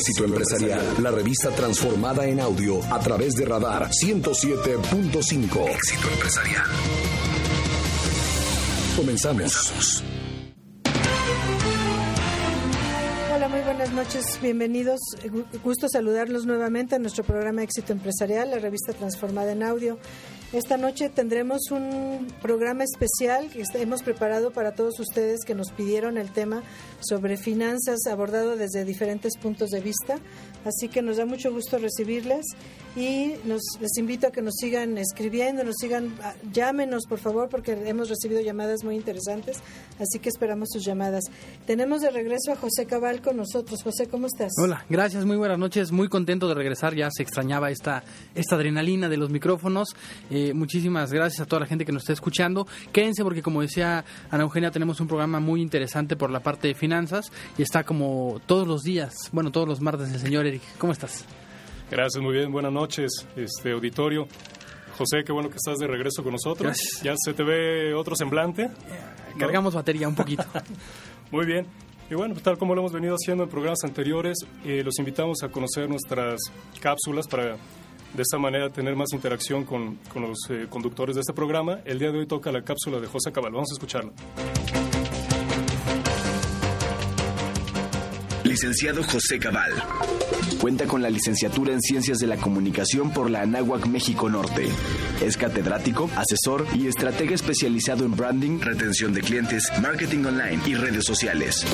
Éxito Empresarial, la revista transformada en audio a través de Radar 107.5. Éxito Empresarial. Comenzamos. Hola, muy buenas noches, bienvenidos. Gusto saludarlos nuevamente a nuestro programa Éxito Empresarial, la revista transformada en audio. Esta noche tendremos un programa especial que hemos preparado para todos ustedes que nos pidieron el tema sobre finanzas abordado desde diferentes puntos de vista. Así que nos da mucho gusto recibirles y nos, les invito a que nos sigan escribiendo, nos sigan, ah, llámenos por favor porque hemos recibido llamadas muy interesantes, así que esperamos sus llamadas. Tenemos de regreso a José Cabal con nosotros. José, ¿cómo estás? Hola, gracias, muy buenas noches, muy contento de regresar, ya se extrañaba esta, esta adrenalina de los micrófonos. Eh, muchísimas gracias a toda la gente que nos está escuchando. Quédense porque como decía Ana Eugenia, tenemos un programa muy interesante por la parte de finanzas y está como todos los días, bueno, todos los martes el señor Eric. ¿Cómo estás? Gracias, muy bien. Buenas noches, este auditorio. José, qué bueno que estás de regreso con nosotros. Ya se te ve otro semblante. Cargamos batería un poquito. muy bien. Y bueno, pues tal como lo hemos venido haciendo en programas anteriores, eh, los invitamos a conocer nuestras cápsulas para de esta manera tener más interacción con, con los eh, conductores de este programa. El día de hoy toca la cápsula de José Cabal. Vamos a escucharla. Licenciado José Cabal. Cuenta con la licenciatura en Ciencias de la Comunicación por la Anáhuac México Norte. Es catedrático, asesor y estratega especializado en branding, retención de clientes, marketing online y redes sociales.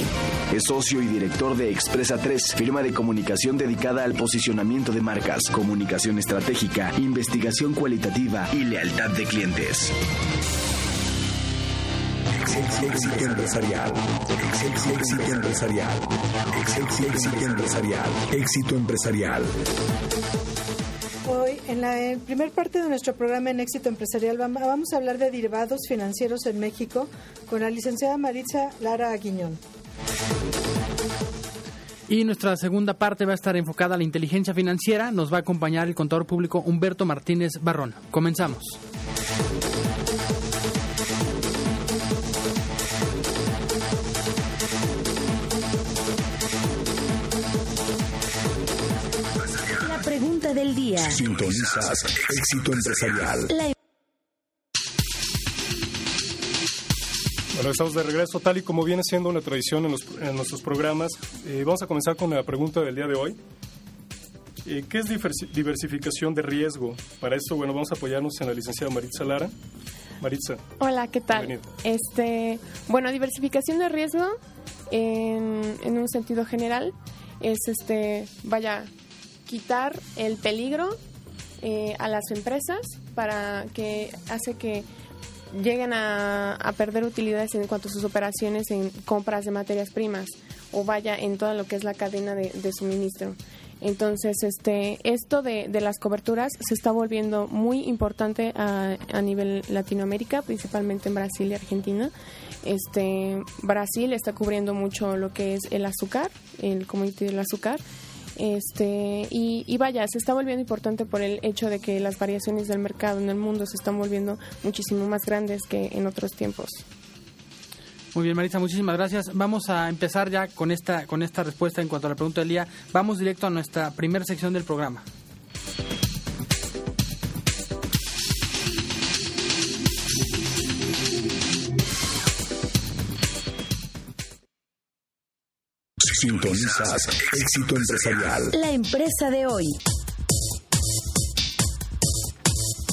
Es socio y director de Expresa 3, firma de comunicación dedicada al posicionamiento de marcas, comunicación estratégica, investigación cualitativa y lealtad de clientes. Éxito empresarial. Éxito empresarial. Éxito empresarial. Éxito empresarial. Hoy, en la primera parte de nuestro programa en Éxito Empresarial, vamos a hablar de derivados financieros en México con la licenciada Maritza Lara Aguiñón. Y nuestra segunda parte va a estar enfocada a la inteligencia financiera. Nos va a acompañar el contador público Humberto Martínez Barrón. Comenzamos. Del día. Sintonizas Éxito Empresarial. Bueno, estamos de regreso, tal y como viene siendo una tradición en, nuestros programas. Eh, vamos a comenzar con la pregunta del día de hoy. Eh, ¿Qué es diversificación de riesgo? Para esto, bueno, vamos a apoyarnos en la licenciada Maritza Lara. Maritza. Hola, ¿qué tal? Este, bueno, diversificación de riesgo en, en un sentido general es este, vaya, quitar el peligro eh, a las empresas para que hace que lleguen a, perder utilidades en cuanto a sus operaciones en compras de materias primas o vaya en toda lo que es la cadena de, suministro. Entonces, este, esto de, las coberturas se está volviendo muy importante a, a, nivel Latinoamérica, principalmente en Brasil y Argentina. Este, Brasil está cubriendo mucho lo que es el azúcar, el comité del azúcar, este, y, vaya, se está volviendo importante por el hecho de que las variaciones del mercado en el mundo se están volviendo muchísimo más grandes que en otros tiempos. Muy bien, Marisa, muchísimas gracias. Vamos a empezar ya con esta, con esta respuesta en cuanto a la pregunta del día. Vamos directo a nuestra primera sección del programa. Sintonizas Éxito Empresarial. La empresa de hoy.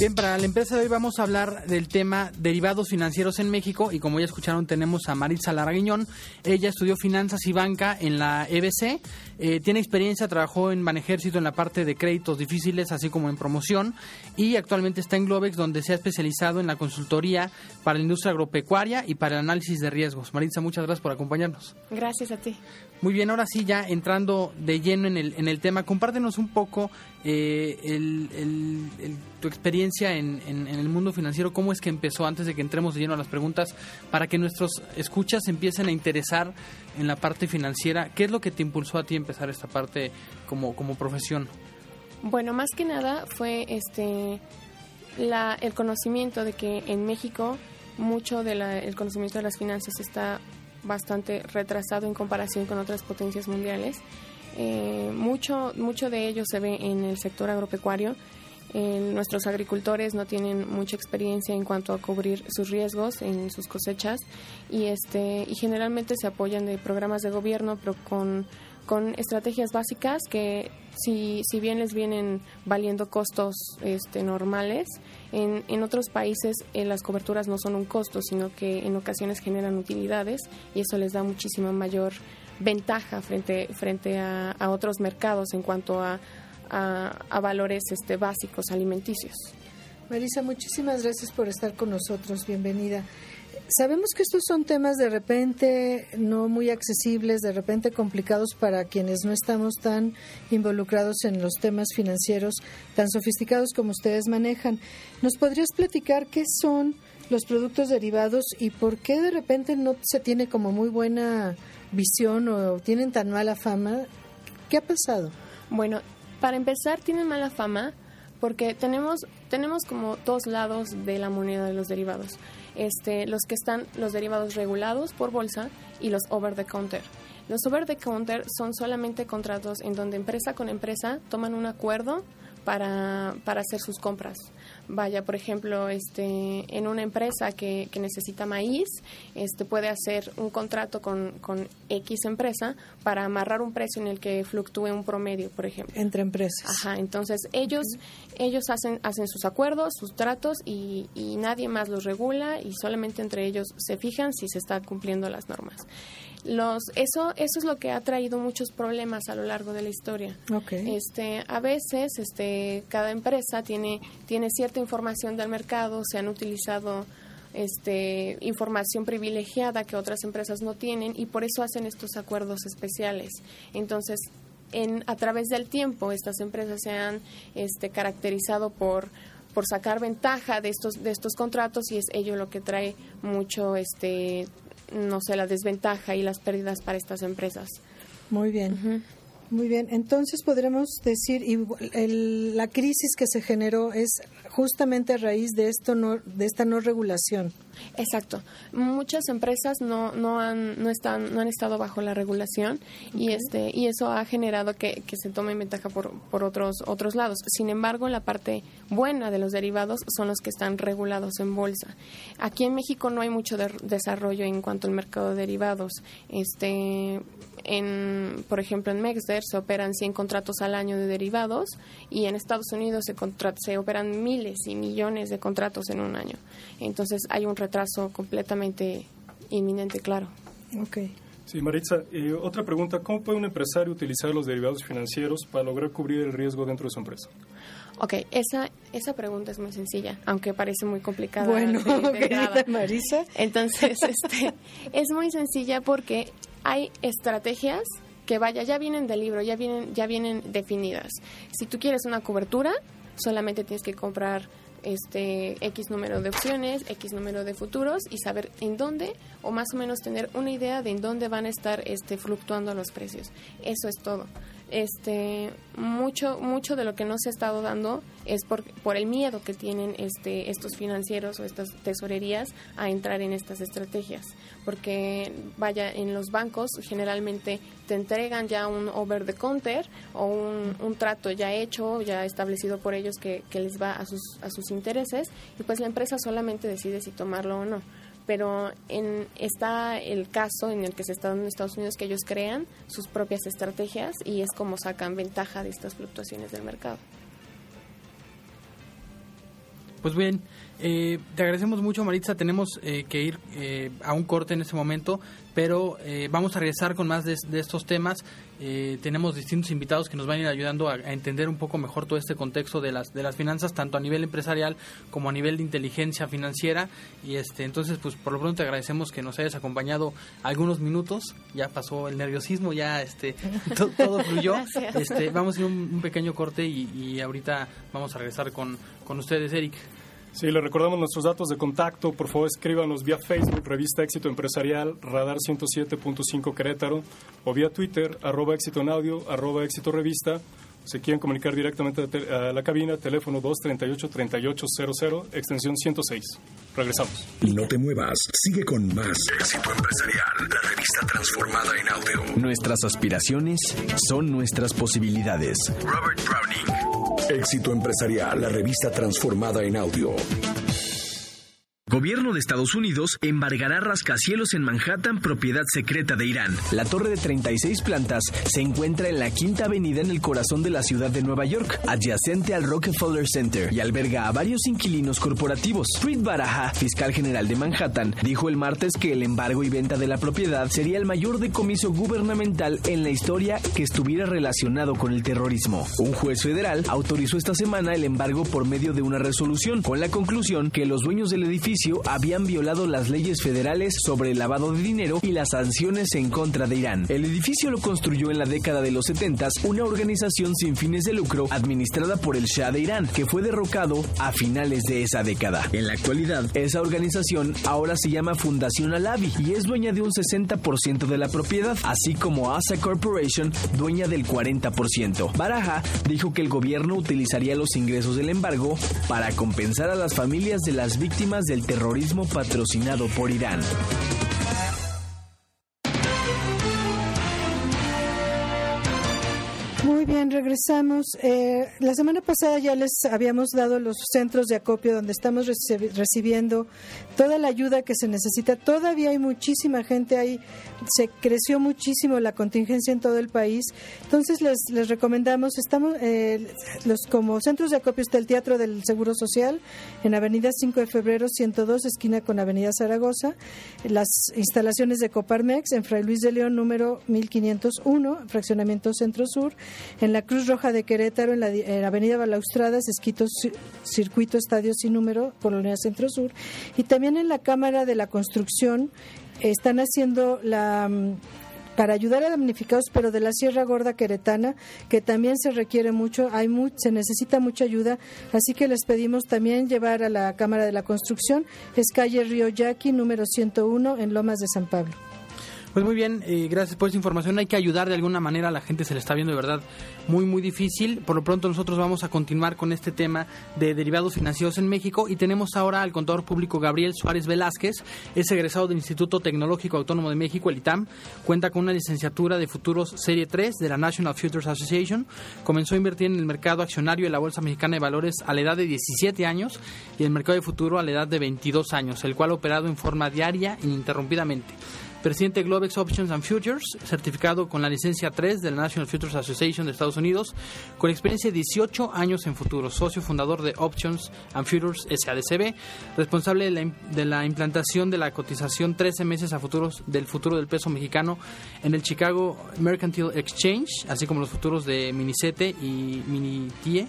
Bien, para la empresa de hoy vamos a hablar del tema derivados financieros en México y como ya escucharon tenemos a Maritza Laraguiñón. Ella estudió finanzas y banca en la EBC, eh, tiene experiencia, trabajó en Banejército en la parte de créditos difíciles así como en promoción y actualmente está en Globex donde se ha especializado en la consultoría para la industria agropecuaria y para el análisis de riesgos. Maritza, muchas gracias por acompañarnos. Gracias a ti. Muy bien, ahora sí, ya entrando de lleno en el, en el tema, compártenos un poco eh, tu experiencia en, en, el mundo financiero, cómo es que empezó antes de que entremos de lleno a las preguntas, para que nuestros escuchas empiecen a interesar en la parte financiera. ¿Qué es lo que te impulsó a ti a empezar esta parte como, como profesión? Bueno, más que nada fue este la, el conocimiento de que en México mucho del conocimiento de las finanzas está bastante retrasado en comparación con otras potencias mundiales. Eh, mucho, mucho de ello se ve en el sector agropecuario. Eh, nuestros agricultores no tienen mucha experiencia en cuanto a cubrir sus riesgos en sus cosechas y este y generalmente se apoyan de programas de gobierno pero con con estrategias básicas que si, si bien les vienen valiendo costos este, normales, en, en otros países eh, las coberturas no son un costo, sino que en ocasiones generan utilidades y eso les da muchísima mayor ventaja frente, frente a, otros mercados en cuanto a, a, a valores este, básicos alimenticios. Marisa, muchísimas gracias por estar con nosotros. Bienvenida. Sabemos que estos son temas de repente no muy accesibles, de repente complicados para quienes no estamos tan involucrados en los temas financieros tan sofisticados como ustedes manejan. ¿Nos podrías platicar qué son los productos derivados y por qué de repente no se tiene como muy buena visión o tienen tan mala fama? ¿Qué ha pasado? Bueno, para empezar, tienen mala fama porque tenemos, tenemos como dos lados de la moneda de los derivados. Este, los que están los derivados regulados por bolsa y los over the counter. Los over the counter son solamente contratos en donde empresa con empresa toman un acuerdo para, para hacer sus compras. Vaya, por ejemplo, este, en una empresa que, que necesita maíz, este, puede hacer un contrato con, con X empresa para amarrar un precio en el que fluctúe un promedio, por ejemplo. Entre empresas. Ajá, entonces ellos, ellos hacen, hacen sus acuerdos, sus tratos y, y nadie más los regula y solamente entre ellos se fijan si se está cumpliendo las normas. Los, eso, eso es lo que ha traído muchos problemas a lo largo de la historia. Okay. Este, a veces, este, cada empresa tiene, tiene cierta información del mercado, se han utilizado este, información privilegiada que otras empresas no tienen y por eso hacen estos acuerdos especiales. Entonces, en, a través del tiempo, estas empresas se han este, caracterizado por por sacar ventaja de estos de estos contratos y es ello lo que trae mucho este no sé la desventaja y las pérdidas para estas empresas Muy bien. Muy bien, entonces podremos decir, y el- la crisis que se generó es justamente a raíz de esto no, de esta no regulación. Exacto. Muchas empresas no, no han no están no han estado bajo la regulación y este y eso ha generado que, que se tome ventaja por, por otros otros lados. Sin embargo, la parte buena de los derivados son los que están regulados en bolsa. Aquí en México no hay mucho de- desarrollo en cuanto al mercado de derivados. Este en por ejemplo en Mexder se operan 100 contratos al año de derivados y en Estados Unidos se se operan miles y millones de contratos en un año. Entonces hay un retraso completamente inminente, claro. Ok. Sí, Maritza, eh, otra pregunta, ¿cómo puede un empresario utilizar los derivados financieros para lograr cubrir el riesgo dentro de su empresa? Ok, esa, esa pregunta es muy sencilla, aunque parece muy complicada. Bueno, de- de entrada. querida Marisa. Entonces, este, es muy sencilla porque hay estrategias que vaya, ya vienen del libro, ya vienen, ya vienen definidas. Si tú quieres una cobertura, solamente tienes que comprar este X número de opciones, X número de futuros y saber en dónde o más o menos tener una idea de en dónde van a estar este fluctuando los precios. Eso es todo. Este mucho mucho de lo que no se ha estado dando es por, por el miedo que tienen este estos financieros o estas tesorerías a entrar en estas estrategias, porque vaya en los bancos generalmente te entregan ya un over the counter o un, un trato ya hecho, ya establecido por ellos que, que les va a sus a sus intereses y pues la empresa solamente decide si tomarlo o no pero en, está el caso en el que se está dando en Estados Unidos que ellos crean sus propias estrategias y es como sacan ventaja de estas fluctuaciones del mercado. Pues bien, eh, te agradecemos mucho, Maritza. Tenemos eh, que ir eh, a un corte en este momento, pero eh, vamos a regresar con más de, de estos temas. Eh, tenemos distintos invitados que nos van a ir ayudando a, a entender un poco mejor todo este contexto de las de las finanzas, tanto a nivel empresarial como a nivel de inteligencia financiera. Y este, entonces, pues por lo pronto te agradecemos que nos hayas acompañado algunos minutos. Ya pasó el nerviosismo, ya este, to- todo fluyó. Gracias. Este, vamos a ir un, un pequeño corte y, y ahorita vamos a regresar con, con ustedes, Eric. Sí, le recordamos nuestros datos de contacto. Por favor, escríbanos vía Facebook, Revista Éxito Empresarial, Radar 107.5 Querétaro, o vía Twitter, arroba éxito en audio, arroba éxito revista, Se quieren comunicar directamente a, la cabina, teléfono 238-3800, extensión 106. Regresamos. No te muevas, sigue con más éxito empresarial. La revista transformada en audio. Nuestras aspiraciones son nuestras posibilidades. Robert Browning. Éxito empresarial. La revista transformada en audio. Gobierno de Estados Unidos embargará rascacielos en Manhattan, propiedad secreta de Irán. La torre de 36 plantas se encuentra en la Quinta Avenida en el corazón de la ciudad de Nueva York, adyacente al Rockefeller Center, y alberga a varios inquilinos corporativos. Preet Baraja, fiscal general de Manhattan, dijo el martes que el embargo y venta de la propiedad sería el mayor decomiso gubernamental en la historia que estuviera relacionado con el terrorismo. Un juez federal autorizó esta semana el embargo por medio de una resolución, con la conclusión que los dueños del edificio habían violado las leyes federales sobre el lavado de dinero y las sanciones en contra de Irán. El edificio lo construyó en la década de los 70 una organización sin fines de lucro administrada por el Shah de Irán, que fue derrocado a finales de esa década. En la actualidad, esa organización ahora se llama Fundación Alavi y es dueña de un 60% de la propiedad, así como Asa Corporation, dueña del 40%. Baraja dijo que el gobierno utilizaría los ingresos del embargo para compensar a las familias de las víctimas del terrorismo patrocinado por Irán. Muy bien, regresamos. Eh, la semana pasada ya les habíamos dado los centros de acopio donde estamos recibiendo toda la ayuda que se necesita. Todavía hay muchísima gente ahí. Se creció muchísimo la contingencia en todo el país. Entonces les, les recomendamos, estamos eh, los como centros de acopio está el Teatro del Seguro Social en Avenida 5 de Febrero 102, esquina con Avenida Zaragoza. Las instalaciones de Coparmex en Fray Luis de León número 1501, fraccionamiento Centro Sur en la Cruz Roja de Querétaro, en la, Avenida Balaustradas, Esquito Circuito Estadio sin número, Colonia Centro Sur, y también en la Cámara de la Construcción están haciendo la mm, para ayudar a damnificados, pero de la Sierra Gorda Queretana, que también se requiere mucho, hay se necesita mucha ayuda, así que les pedimos también llevar a la Cámara de la Construcción, es calle Río Yaqui, número 101, en Lomas de San Pablo. Pues muy bien, eh, gracias por esa información. Hay que ayudar de alguna manera, a la gente se le está viendo de verdad muy, muy difícil. Por lo pronto nosotros vamos a continuar con este tema de derivados financieros en México y tenemos ahora al contador público Gabriel Suárez Velázquez, es egresado del Instituto Tecnológico Autónomo de México, el ITAM, cuenta con una licenciatura de futuros Serie 3 de la National Futures Association, comenzó a invertir en el mercado accionario de la Bolsa Mexicana de Valores a la edad de 17 años y el mercado de futuro a la edad de 22 años, el cual ha operado en forma diaria ininterrumpidamente presidente Globex Options and Futures, certificado con la licencia 3 de la National Futures Association de Estados Unidos, con experiencia de 18 años en futuros, socio fundador de Options and Futures SADCB, responsable de la, implantación de la cotización 13 meses a futuros del futuro del peso mexicano en el Chicago Mercantile Exchange, así como los futuros de Minicete y Minitie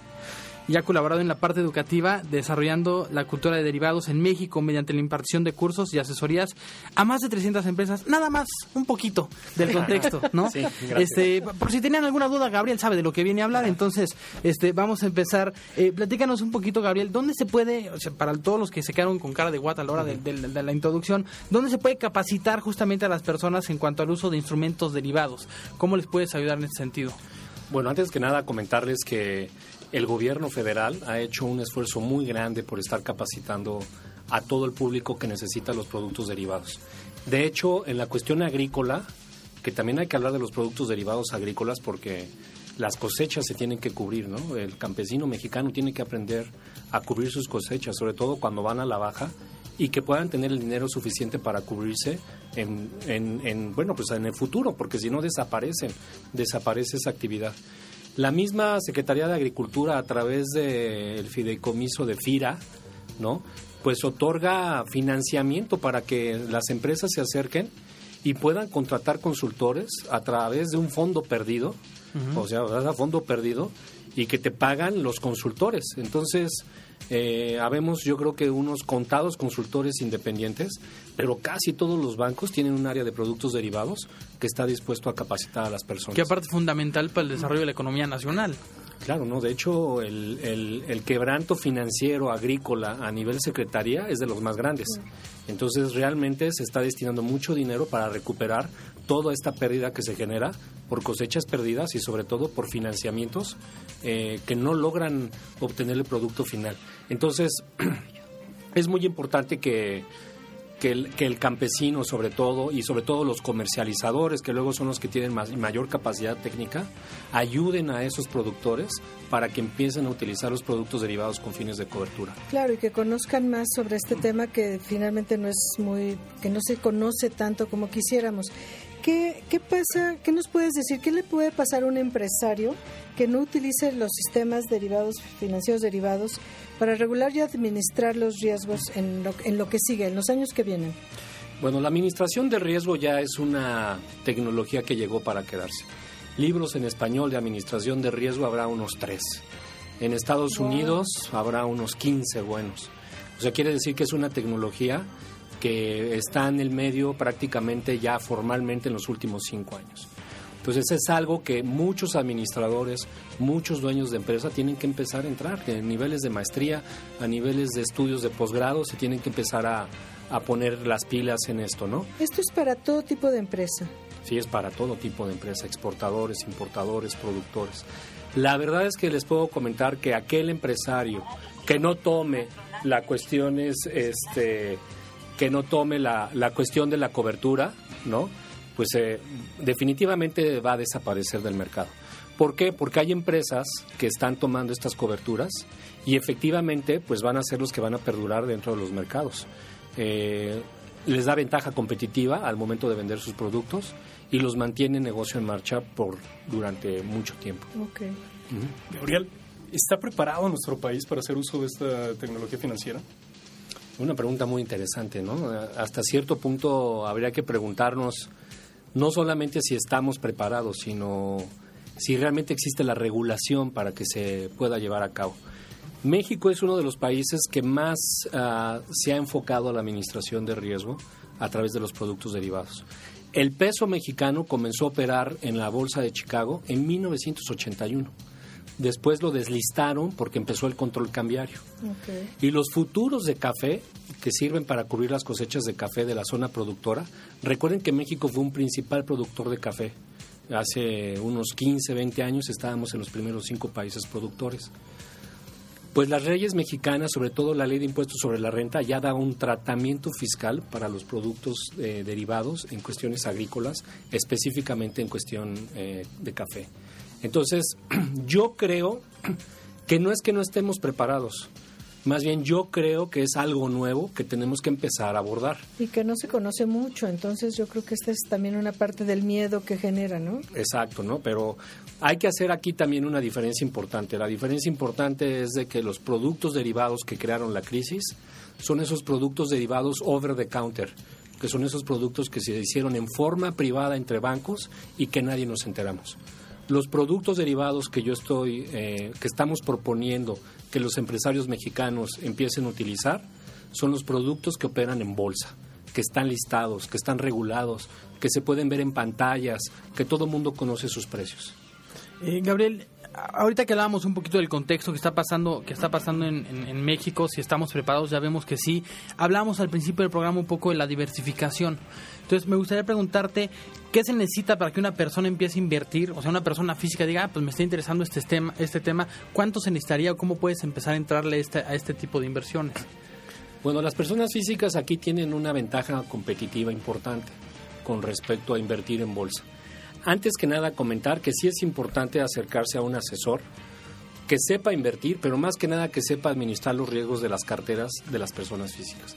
y ha colaborado en la parte educativa desarrollando la cultura de derivados en México mediante la impartición de cursos y asesorías a más de 300 empresas. Nada más, un poquito del contexto, ¿no? este, por si tenían alguna duda, Gabriel sabe de lo que viene a hablar, entonces este, vamos a empezar. Eh, platícanos un poquito, Gabriel, ¿dónde se puede, o sea, para todos los que se quedaron con cara de guata a la hora de, la introducción, ¿dónde se puede capacitar justamente a las personas en cuanto al uso de instrumentos derivados? ¿Cómo les puedes ayudar en ese sentido? Bueno, antes que nada comentarles que el gobierno federal ha hecho un esfuerzo muy grande por estar capacitando a todo el público que necesita los productos derivados. De hecho, en la cuestión agrícola, que también hay que hablar de los productos derivados agrícolas porque las cosechas se tienen que cubrir, ¿no? El campesino mexicano tiene que aprender a cubrir sus cosechas, sobre todo cuando van a la baja y que puedan tener el dinero suficiente para cubrirse en, en bueno, pues en el futuro, porque si no desaparecen, desaparece esa actividad. La misma Secretaría de Agricultura a través del fideicomiso de FIRA, ¿no? Pues otorga financiamiento para que las empresas se acerquen y puedan contratar consultores a través de un fondo perdido, o sea, a fondo perdido y que te pagan los consultores. Entonces, eh, habemos yo creo que unos contados consultores independientes, pero casi todos los bancos tienen un área de productos derivados que está dispuesto a capacitar a las personas. Que aparte es fundamental para el desarrollo de la economía nacional. Claro, no. De hecho, el, el, quebranto financiero agrícola a nivel secretaría es de los más grandes. Entonces, realmente se está destinando mucho dinero para recuperar toda esta pérdida que se genera por cosechas perdidas y sobre todo por financiamientos eh, que no logran obtener el producto final. Entonces, es muy importante que, que el, que el, campesino sobre todo y sobre todo los comercializadores que luego son los que tienen más, mayor capacidad técnica ayuden a esos productores para que empiecen a utilizar los productos derivados con fines de cobertura. Claro, y que conozcan más sobre este tema que finalmente no es muy, que no se conoce tanto como quisiéramos. ¿Qué, ¿Qué pasa? ¿Qué nos puedes decir? ¿Qué le puede pasar a un empresario que no utilice los sistemas derivados, financieros derivados, para regular y administrar los riesgos en lo, en lo que sigue, en los años que vienen? Bueno, la administración de riesgo ya es una tecnología que llegó para quedarse. Libros en español de administración de riesgo habrá unos tres. En Estados wow. Unidos habrá unos 15 buenos. O sea, quiere decir que es una tecnología que está en el medio prácticamente ya formalmente en los últimos cinco años. Entonces es algo que muchos administradores, muchos dueños de empresa tienen que empezar a entrar, que en niveles de maestría, a niveles de estudios de posgrado, se tienen que empezar a, a, poner las pilas en esto, ¿no? Esto es para todo tipo de empresa. Sí, es para todo tipo de empresa, exportadores, importadores, productores. La verdad es que les puedo comentar que aquel empresario que no tome la cuestión es, este, que no tome la, la cuestión de la cobertura, ¿no? Pues eh, definitivamente va a desaparecer del mercado. ¿Por qué? Porque hay empresas que están tomando estas coberturas y efectivamente pues van a ser los que van a perdurar dentro de los mercados. Eh, les da ventaja competitiva al momento de vender sus productos y los mantiene negocio en marcha por durante mucho tiempo. Okay. Uh -huh. Gabriel, ¿está preparado nuestro país para hacer uso de esta tecnología financiera? Una pregunta muy interesante, ¿no? Hasta cierto punto habría que preguntarnos no solamente si estamos preparados, sino si realmente existe la regulación para que se pueda llevar a cabo. México es uno de los países que más uh, se ha enfocado a la administración de riesgo a través de los productos derivados. El peso mexicano comenzó a operar en la Bolsa de Chicago en 1981. Después lo deslistaron porque empezó el control cambiario. Okay. Y los futuros de café, que sirven para cubrir las cosechas de café de la zona productora, recuerden que México fue un principal productor de café. Hace unos 15, 20 años estábamos en los primeros cinco países productores. Pues las leyes mexicanas, sobre todo la ley de impuestos sobre la renta, ya da un tratamiento fiscal para los productos eh, derivados en cuestiones agrícolas, específicamente en cuestión eh, de café. Entonces, yo creo que no es que no estemos preparados, más bien yo creo que es algo nuevo que tenemos que empezar a abordar. Y que no se conoce mucho, entonces yo creo que esta es también una parte del miedo que genera, ¿no? Exacto, ¿no? Pero hay que hacer aquí también una diferencia importante. La diferencia importante es de que los productos derivados que crearon la crisis son esos productos derivados over the counter, que son esos productos que se hicieron en forma privada entre bancos y que nadie nos enteramos los productos derivados que yo estoy, eh, que estamos proponiendo que los empresarios mexicanos empiecen a utilizar, son los productos que operan en bolsa, que están listados, que están regulados, que se pueden ver en pantallas, que todo mundo conoce sus precios. Eh, Gabriel, ahorita que hablábamos un poquito del contexto que está pasando, que está pasando en, México, si estamos preparados, ya vemos que sí. Hablamos al principio del programa un poco de la diversificación. Entonces, me gustaría preguntarte, ¿qué se necesita para que una persona empiece a invertir? O sea, una persona física diga, ah, pues me está interesando este tema, este tema. ¿Cuánto se necesitaría o cómo puedes empezar a entrarle este, a este tipo de inversiones? Bueno, las personas físicas aquí tienen una ventaja competitiva importante con respecto a invertir en bolsa. Antes que nada, comentar que sí es importante acercarse a un asesor que sepa invertir, pero más que nada que sepa administrar los riesgos de las carteras de las personas físicas.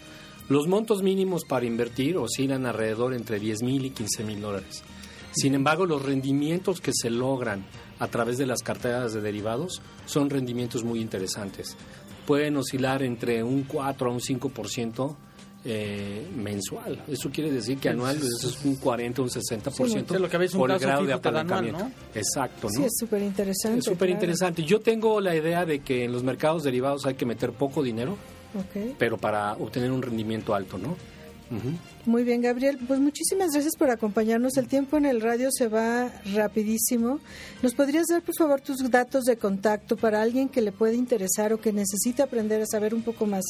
Los montos mínimos para invertir oscilan alrededor entre 10 mil y 15 mil dólares. Sin embargo, los rendimientos que se logran a través de las carteras de derivados son rendimientos muy interesantes. Pueden oscilar entre un 4 a un 5% eh, mensual. Eso quiere decir que anual eso es un 40, un 60% sí, lo que ves un por el grado de apalancamiento. Anual, ¿no? Exacto, ¿no? Sí, es súper interesante. Es súper interesante. Claro. Yo tengo la idea de que en los mercados derivados hay que meter poco dinero, okay. pero para obtener un rendimiento alto, ¿no? Uh -huh. Muy bien, Gabriel. Pues muchísimas gracias por acompañarnos. El tiempo en el radio se va rapidísimo. ¿Nos podrías dar, por favor, tus datos de contacto para alguien que le puede interesar o que necesite aprender a saber un poco más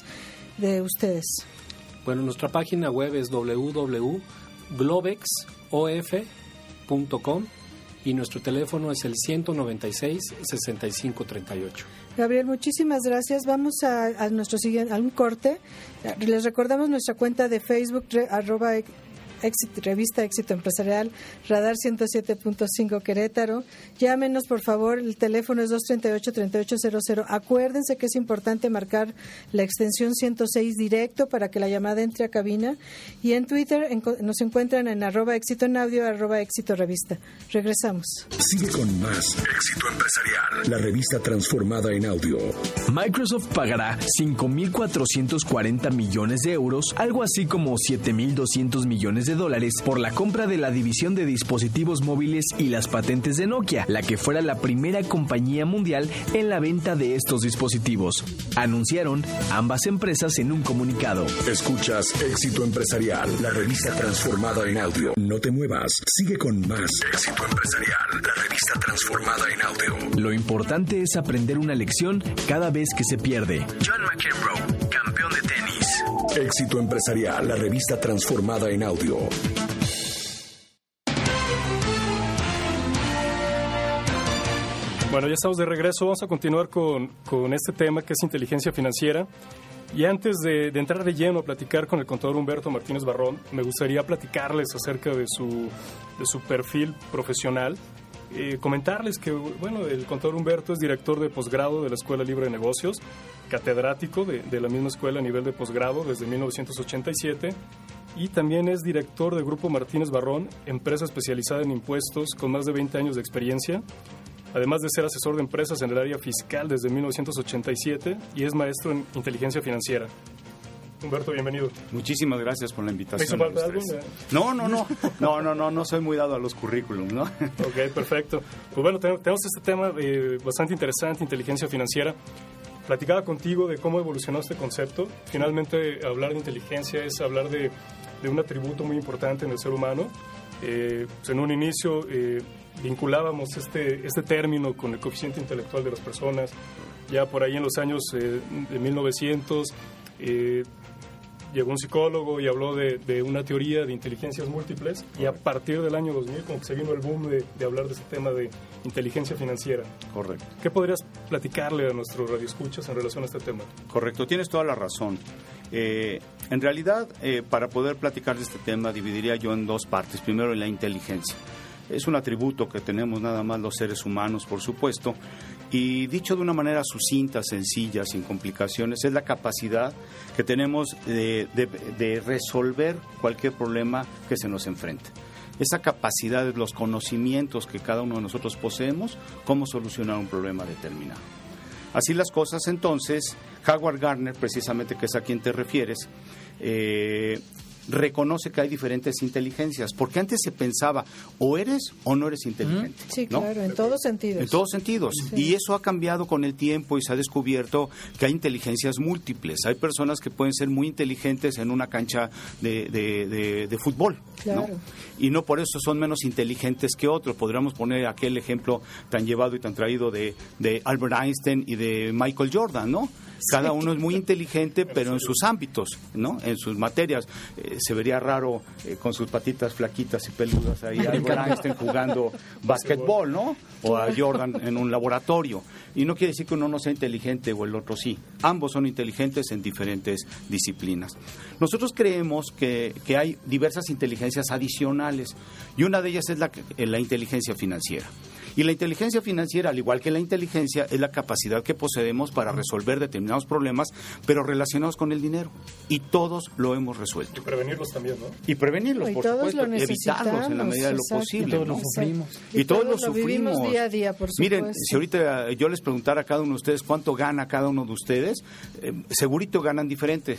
de ustedes? Bueno, nuestra página web es www.globex of.com y nuestro teléfono es el 196-6538. Gabriel, muchísimas gracias. Vamos a, nuestro siguiente, a un corte. Les recordamos nuestra cuenta de Facebook, arroba Éxito, revista Éxito Empresarial, Radar 107.5 Querétaro. Llámenos, por favor, el teléfono es 238-3800. Acuérdense que es importante marcar la extensión 106 directo para que la llamada entre a cabina. Y en Twitter enco- nos encuentran en arroba éxito en audio, arroba éxito revista. Regresamos. Sigue con más Éxito Empresarial. La revista transformada en audio. Microsoft pagará 5.440 millones de euros, algo así como 7.200 millones de dólares, por la compra de la división de dispositivos móviles y las patentes de Nokia, la que fuera la primera compañía mundial en la venta de estos dispositivos. Anunciaron ambas empresas en un comunicado. Escuchas Éxito Empresarial. La revista transformada en audio. No te muevas. Sigue con más Éxito Empresarial. La revista transformada en audio. Lo importante es aprender una lección cada vez que se pierde. John McEnroe, de. Éxito Empresarial. La revista transformada en audio. Bueno, ya estamos de regreso. Vamos a continuar con, con este tema que es inteligencia financiera. Y antes de, de entrar de lleno a platicar con el contador Humberto Martínez Barrón, me gustaría platicarles acerca de su, de su perfil profesional. Eh, comentarles que, bueno, el contador Humberto es director de posgrado de la Escuela Libre de Negocios, catedrático de, de la misma escuela a nivel de posgrado desde 1987 y también es director del Grupo Martínez Barrón, empresa especializada en impuestos con más de 20 años de experiencia además de ser asesor de empresas en el área fiscal desde 1987 y es maestro en inteligencia financiera. Humberto, bienvenido. Muchísimas gracias por la ¿Me invitación. hizo falta algo? tres. No, no, no, no, no, no, no soy muy dado a los currículums, ¿no? Ok, perfecto. Pues bueno, ten- tenemos este tema eh, bastante interesante, inteligencia financiera. Platicaba contigo de cómo evolucionó este concepto. Finalmente, hablar de inteligencia es hablar de, de un atributo muy importante en el ser humano. Eh, pues en un inicio eh, vinculábamos este, este término con el coeficiente intelectual de las personas. Ya por ahí en los años eh, de 1900 eh, llegó un psicólogo y habló de, de una teoría de inteligencias múltiples y a partir del año 2000 como que se vino el boom de, de hablar de este tema de inteligencia financiera. Correcto. ¿Qué podrías platicarle a nuestros radioescuchas en relación a este tema? Correcto, tienes toda la razón. Eh, en realidad, eh, para poder platicar de este tema, dividiría yo en dos partes. Primero, en la inteligencia. Es un atributo que tenemos nada más los seres humanos, por supuesto, y dicho de una manera sucinta, sencilla, sin complicaciones, es la capacidad que tenemos de, resolver cualquier problema que se nos enfrente. Esa capacidad, los conocimientos que cada uno de nosotros poseemos, cómo solucionar un problema determinado. Así las cosas, entonces, Howard Gardner, precisamente que es a quien te refieres, eh, reconoce que hay diferentes inteligencias, porque antes se pensaba o eres o no eres inteligente. Sí, ¿no? claro, en todos sentidos. En todos sentidos. Y eso ha cambiado con el tiempo y se ha descubierto que hay inteligencias múltiples. Hay personas que pueden ser muy inteligentes en una cancha de, de- de- de fútbol. ¿no? Claro. Y no por eso son menos inteligentes que otros. Podríamos poner aquel ejemplo tan llevado y tan traído de, de Albert Einstein y de Michael Jordan, ¿no? Cada uno es muy inteligente, pero en sus ámbitos, ¿no? En sus materias. Eh, se vería raro eh, con sus patitas flaquitas y peludas ahí a Albert Einstein jugando básquetbol, ¿no? O a Jordan en un laboratorio. Y no quiere decir que uno no sea inteligente o el otro sí. Ambos son inteligentes en diferentes disciplinas. Nosotros creemos que, que hay diversas inteligencias adicionales y una de ellas es la, que- eh, la inteligencia financiera. Y la inteligencia financiera, al igual que la inteligencia, es la capacidad que poseemos para resolver determinados problemas, pero relacionados con el dinero. Y todos lo hemos resuelto. Y prevenirlos también, ¿no? Y prevenirlos, Y por todos supuesto, lo evitarlos en la medida de lo posible. Y todos lo ¿no? sufrimos. Y, todos, lo lo sufrimos. día a día, por Miren, supuesto. si ahorita yo les preguntara a cada uno de ustedes cuánto gana cada uno de ustedes, eh, segurito ganan diferente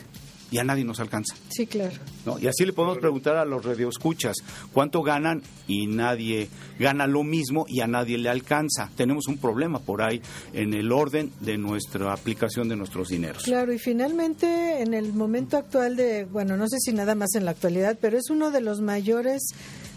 y a nadie nos alcanza. Sí, claro. ¿no? Y así le podemos preguntar a los radioescuchas cuánto ganan y nadie gana lo mismo y a nadie le alcanza. Tenemos un problema por ahí en el orden de nuestra aplicación de nuestros dineros. Claro, y finalmente en el momento actual de, bueno, no sé si nada más en la actualidad, pero es uno de los mayores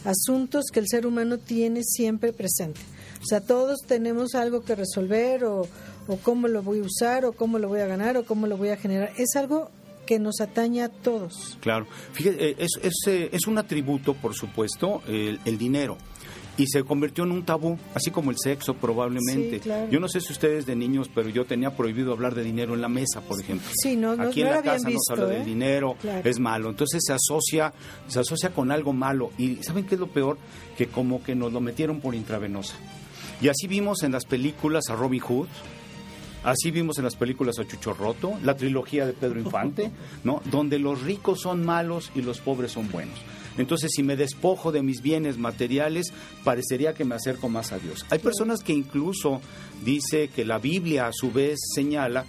asuntos que el ser humano tiene siempre presente. O sea, todos tenemos algo que resolver o, o cómo lo voy a usar o cómo lo voy a ganar o cómo lo voy a generar. Es algo que nos atañe a todos. Claro, fíjate, eh, es, es, eh, es un atributo, por supuesto, el, el dinero y se convirtió en un tabú, así como el sexo probablemente. Sí, claro. Yo no sé si ustedes de niños, pero yo tenía prohibido hablar de dinero en la mesa, por ejemplo. Sí, no, no- Aquí no en la casa no se habla ¿eh? del dinero, Claro. es malo. Entonces se asocia, se asocia con algo malo. Y ¿saben qué es lo peor? Que como que nos lo metieron por intravenosa. Y así vimos en las películas a Robin Hood, Así vimos en las películas a Chucho Roto, la trilogía de Pedro Infante, ¿no? Donde los ricos son malos y los pobres son buenos. Entonces, si me despojo de mis bienes materiales, parecería que me acerco más a Dios. Hay personas que incluso dice que la Biblia a su vez señala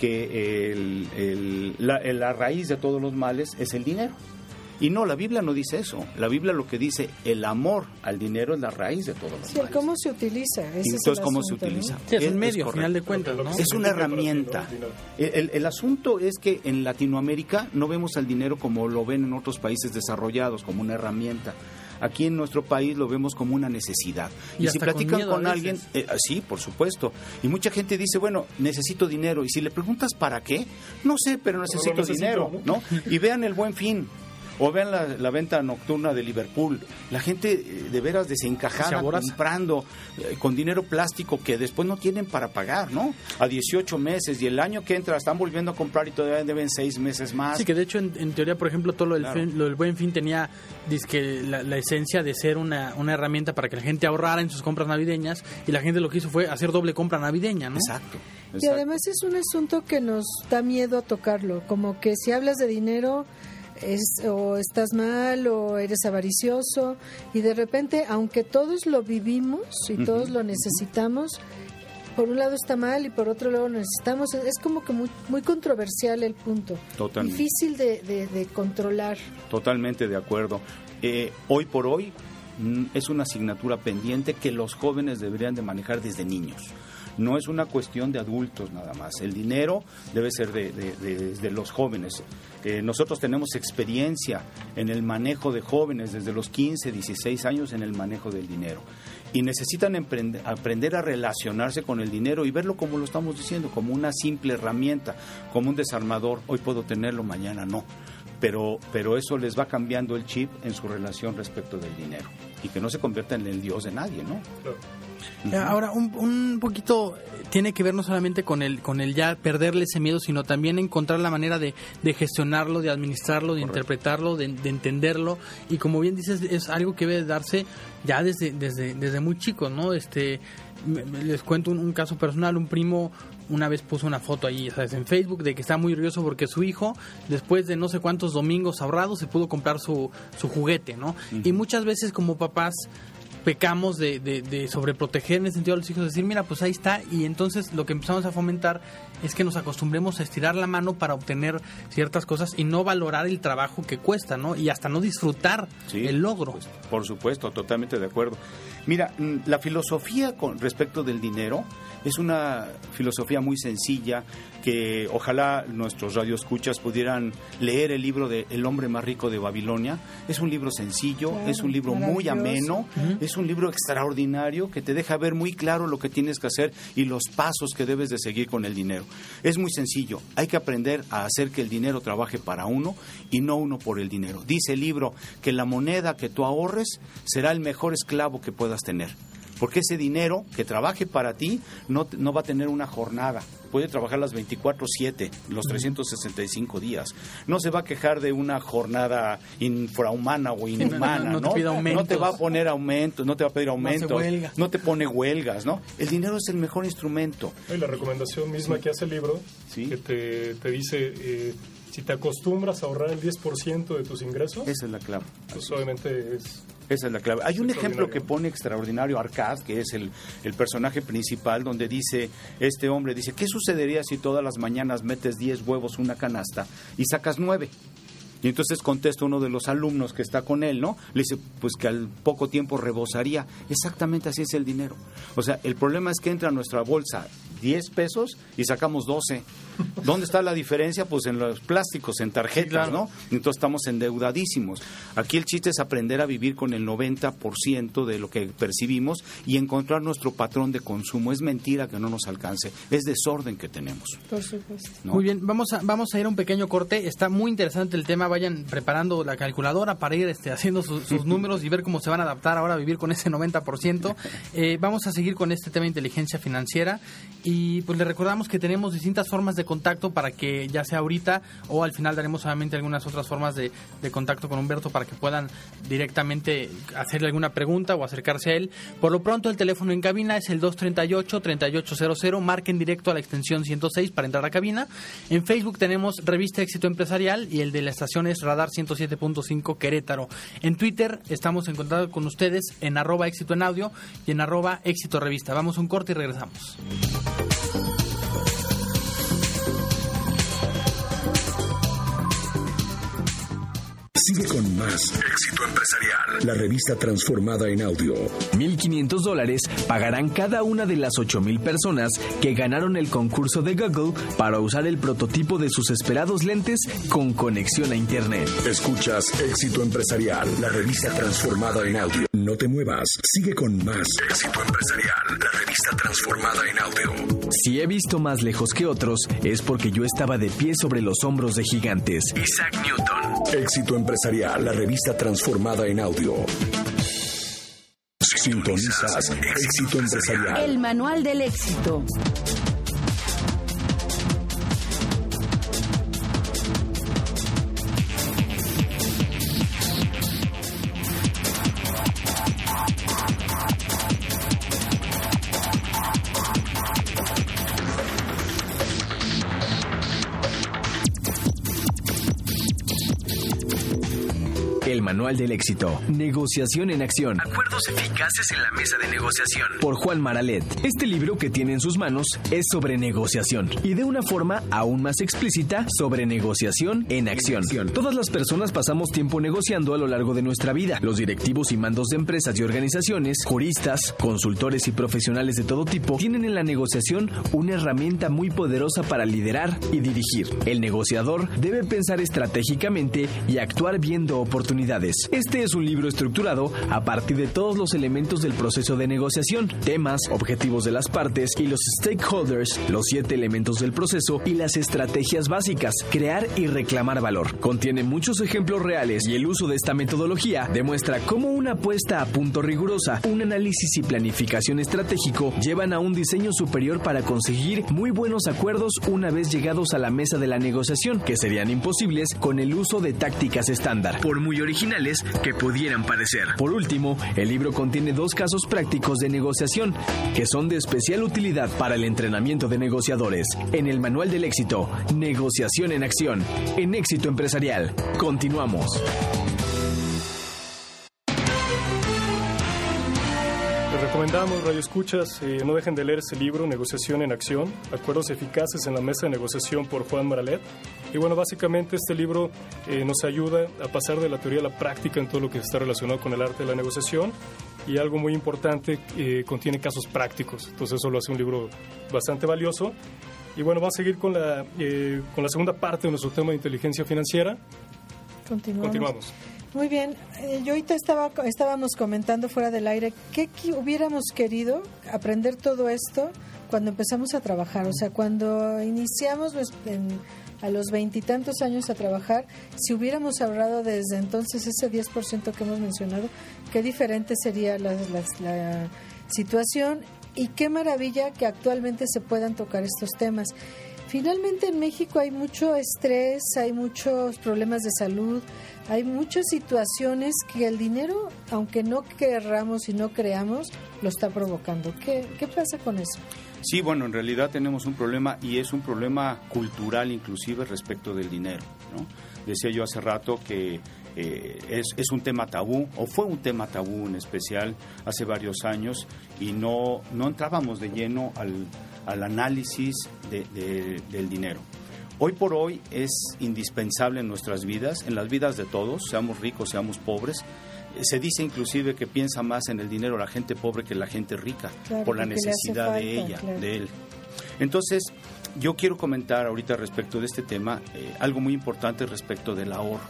que el- la raíz de todos los males es el dinero. Y no, la Biblia no dice eso. La Biblia lo que dice, el amor al dinero es la raíz de todos los Sí, males. cómo se utiliza. ese es el Entonces, ¿cómo se ¿no? utiliza? Sí, es un medio, correcto. al final de cuentas, ¿no? Es una herramienta. El, el- el asunto es que en Latinoamérica no vemos al dinero como lo ven en otros países desarrollados, como una herramienta. Aquí en nuestro país lo vemos como una necesidad. Y Y, si con platican con, alguien, eh, sí, por supuesto. Y mucha gente dice, bueno, necesito dinero. Y si le preguntas para qué, no sé, pero necesito, necesito, dinero, ¿no? ¿no? Y vean el buen fin. O vean la, la venta nocturna de Liverpool. La gente eh, de veras Se desencajada comprando eh, con dinero plástico que después no tienen para pagar, ¿no? A 18 meses y el año que entra están volviendo a comprar y todavía deben 6 meses más. Sí, que de hecho, en, en teoría, por ejemplo, todo lo del, Claro. fin- lo del buen fin tenía dizque, la, la esencia de ser una, una herramienta para que la gente ahorrara en sus compras navideñas y la gente lo que hizo fue hacer doble compra navideña, ¿no? Exacto. Y exacto. además es un asunto que nos da miedo a tocarlo, como que si hablas de dinero es, o estás mal o eres avaricioso y de repente, aunque todos lo vivimos y todos lo necesitamos, por un lado está mal y por otro lado necesitamos, es como que muy, muy controversial el punto, Totalmente. difícil de, de- de controlar. Totalmente de acuerdo. Eh, hoy por hoy mm, es una asignatura pendiente que los jóvenes deberían de manejar desde niños. No es una cuestión de adultos nada más. El dinero debe ser de, de- los jóvenes. Eh, nosotros tenemos experiencia en el manejo de jóvenes desde los 15, 16 años en el manejo del dinero. Y necesitan aprender a relacionarse con el dinero y verlo como lo estamos diciendo, como una simple herramienta, como un desarmador. Hoy puedo tenerlo, mañana no pero, pero eso les va cambiando el chip en su relación respecto del dinero y que no se convierta en el dios de nadie, ¿no? Eh, Ahora, un, un poquito eh, tiene que ver no solamente con el, con el ya perderle ese miedo, sino también encontrar la manera de, de gestionarlo, de administrarlo, de interpretarlo, de, de entenderlo. Y como bien dices, es algo que debe darse ya desde, desde, desde muy chico, ¿no? Este, les cuento un, un caso personal, un primo una vez puso una foto ahí, ¿sabes? En Facebook de que está muy orgulloso porque su hijo, después de no sé cuántos domingos ahorrados, se pudo comprar su, su juguete, ¿no? Y muchas veces como papás pecamos de, de, de sobreproteger en el sentido de los hijos, decir, mira, pues ahí está, y entonces lo que empezamos a fomentar es que nos acostumbremos a estirar la mano para obtener ciertas cosas y no valorar el trabajo que cuesta, ¿no? Y hasta no disfrutar Sí, el logro. pues, por supuesto, totalmente de acuerdo. Mira, mm, la filosofía con respecto del dinero es una filosofía muy sencilla que ojalá nuestros radioescuchas pudieran leer el libro de El hombre más rico de Babilonia. Es un libro sencillo, Claro, es un libro muy ameno, es un libro extraordinario que te deja ver muy claro lo que tienes que hacer y los pasos que debes de seguir con el dinero. Es muy sencillo, hay que aprender a hacer que el dinero trabaje para uno y no uno por el dinero. Dice el libro que la moneda que tú ahorres será el mejor esclavo que puedas tener. Porque ese dinero que trabaje para ti no, no va a tener una jornada. Puede trabajar las 24-7, los 365 días. No se va a quejar de una jornada infrahumana o inhumana. no ¿no? te. No te va a poner aumentos, no te va a pedir aumentos. No te pone huelgas, ¿no? El dinero es el mejor instrumento. Y la recomendación misma que hace el libro, Sí. que te, te dice, eh, si te acostumbras a ahorrar el 10% de tus ingresos, Esa es la clave. pues obviamente es... Esa es la clave. Hay un ejemplo que pone extraordinario Arcad, que es el, el personaje principal, donde dice, este hombre dice, ¿qué sucedería si todas las mañanas metes 10 huevos en una canasta y sacas 9? Y entonces contesta uno de los alumnos que está con él, ¿no? Le dice, pues que al poco tiempo rebosaría. Exactamente así es el dinero. O sea, el problema es que entra a nuestra bolsa 10 pesos y sacamos 12. ¿Dónde está la diferencia? Pues en los plásticos, en tarjetas, ¿no? Entonces estamos endeudadísimos. Aquí el chiste es aprender a vivir con el 90% de lo que percibimos y encontrar nuestro patrón de consumo. Es mentira que no nos alcance, es desorden que tenemos. Por supuesto. ¿no? Muy bien, vamos a, vamos a ir a un pequeño corte. Está muy interesante el tema. Vayan preparando la calculadora para ir este, haciendo sus, sus números y ver cómo se van a adaptar ahora a vivir con ese 90%. Eh, vamos a seguir con este tema de inteligencia financiera y pues le recordamos que tenemos distintas formas de contacto para que ya sea ahorita o al final daremos solamente algunas otras formas de, de contacto con Humberto para que puedan directamente hacerle alguna pregunta o acercarse a él. Por lo pronto el teléfono en cabina es el 238-3800. Marquen directo a la extensión 106 para entrar a cabina. En Facebook tenemos Revista Éxito Empresarial y el de la estación Radar 107.5 Querétaro. En Twitter estamos en contacto con ustedes en arroba éxito en audio y en arroba éxito revista. Vamos a un corte y regresamos. Sigue con más Éxito Empresarial, la revista transformada en audio. 1.500 dólares pagarán cada una de las 8.000 personas que ganaron el concurso de Google para usar el prototipo de sus esperados lentes con conexión a Internet. Escuchas Éxito Empresarial, la revista transformada en audio. No te muevas, sigue con más Éxito Empresarial, la revista transformada en audio. Si he visto más lejos que otros, es porque yo estaba de pie sobre los hombros de gigantes. Isaac Newton. Éxito Empresarial, la revista transformada en audio. Sintonizas Éxito Empresarial. El manual del éxito. Manual del éxito. Negociación en acción. Acuerdos eficaces en la mesa de negociación. Por Juan Maralet. Este libro que tiene en sus manos es sobre negociación y de una forma aún más explícita sobre negociación en acción. Todas las personas pasamos tiempo negociando a lo largo de nuestra vida. Los directivos y mandos de empresas y organizaciones, juristas, consultores y profesionales de todo tipo tienen en la negociación una herramienta muy poderosa para liderar y dirigir. El negociador debe pensar estratégicamente y actuar viendo oportunidades. Este es un libro estructurado a partir de todos los elementos del proceso de negociación, temas, objetivos de las partes y los stakeholders, los siete elementos del proceso y las estrategias básicas, crear y reclamar valor. Contiene muchos ejemplos reales y el uso de esta metodología demuestra cómo una puesta a punto rigurosa, un análisis y planificación estratégico llevan a un diseño superior para conseguir muy buenos acuerdos una vez llegados a la mesa de la negociación, que serían imposibles con el uso de tácticas estándar, por muy que pudieran parecer. Por último, el libro contiene dos casos prácticos de negociación que son de especial utilidad para el entrenamiento de negociadores. En el Manual del Éxito, Negociación en Acción, en Éxito Empresarial. Continuamos. Recomendamos, Radio Escuchas, eh, no dejen de leer ese libro, Negociación en Acción, Acuerdos Eficaces en la Mesa de Negociación por Juan Maralet. Y bueno, básicamente este libro eh, nos ayuda a pasar de la teoría a la práctica en todo lo que está relacionado con el arte de la negociación. Y algo muy importante, eh, contiene casos prácticos. Entonces eso lo hace un libro bastante valioso. Y bueno, vamos a seguir con la, eh, con la segunda parte de nuestro tema de inteligencia financiera. Continuamos. Continuamos. Muy bien, eh, yo ahorita estaba, estábamos comentando fuera del aire, ¿qué qui- hubiéramos querido aprender todo esto cuando empezamos a trabajar? O sea, cuando iniciamos en- a los veintitantos años a trabajar, si hubiéramos ahorrado desde entonces ese 10% que hemos mencionado, qué diferente sería la situación y qué maravilla que actualmente se puedan tocar estos temas. Finalmente en México hay mucho estrés, hay muchos problemas de salud, hay muchas situaciones que el dinero, aunque no querramos y no creamos, lo está provocando. ¿Qué, qué pasa con eso? Sí, bueno, en realidad tenemos un problema y es un problema cultural inclusive respecto del dinero. ¿no? Decía yo hace rato que eh, es, es un tema tabú, o fue un tema tabú en especial hace varios años, y no, no entrábamos de lleno al, al análisis de- de- del dinero. Hoy por hoy es indispensable en nuestras vidas, en las vidas de todos, seamos ricos, seamos pobres. Eh, Se dice inclusive que piensa más en el dinero la gente pobre que la gente rica, Claro, por la necesidad de ella, claro. de él. Entonces, yo quiero comentar ahorita respecto de este tema eh, algo muy importante respecto del ahorro.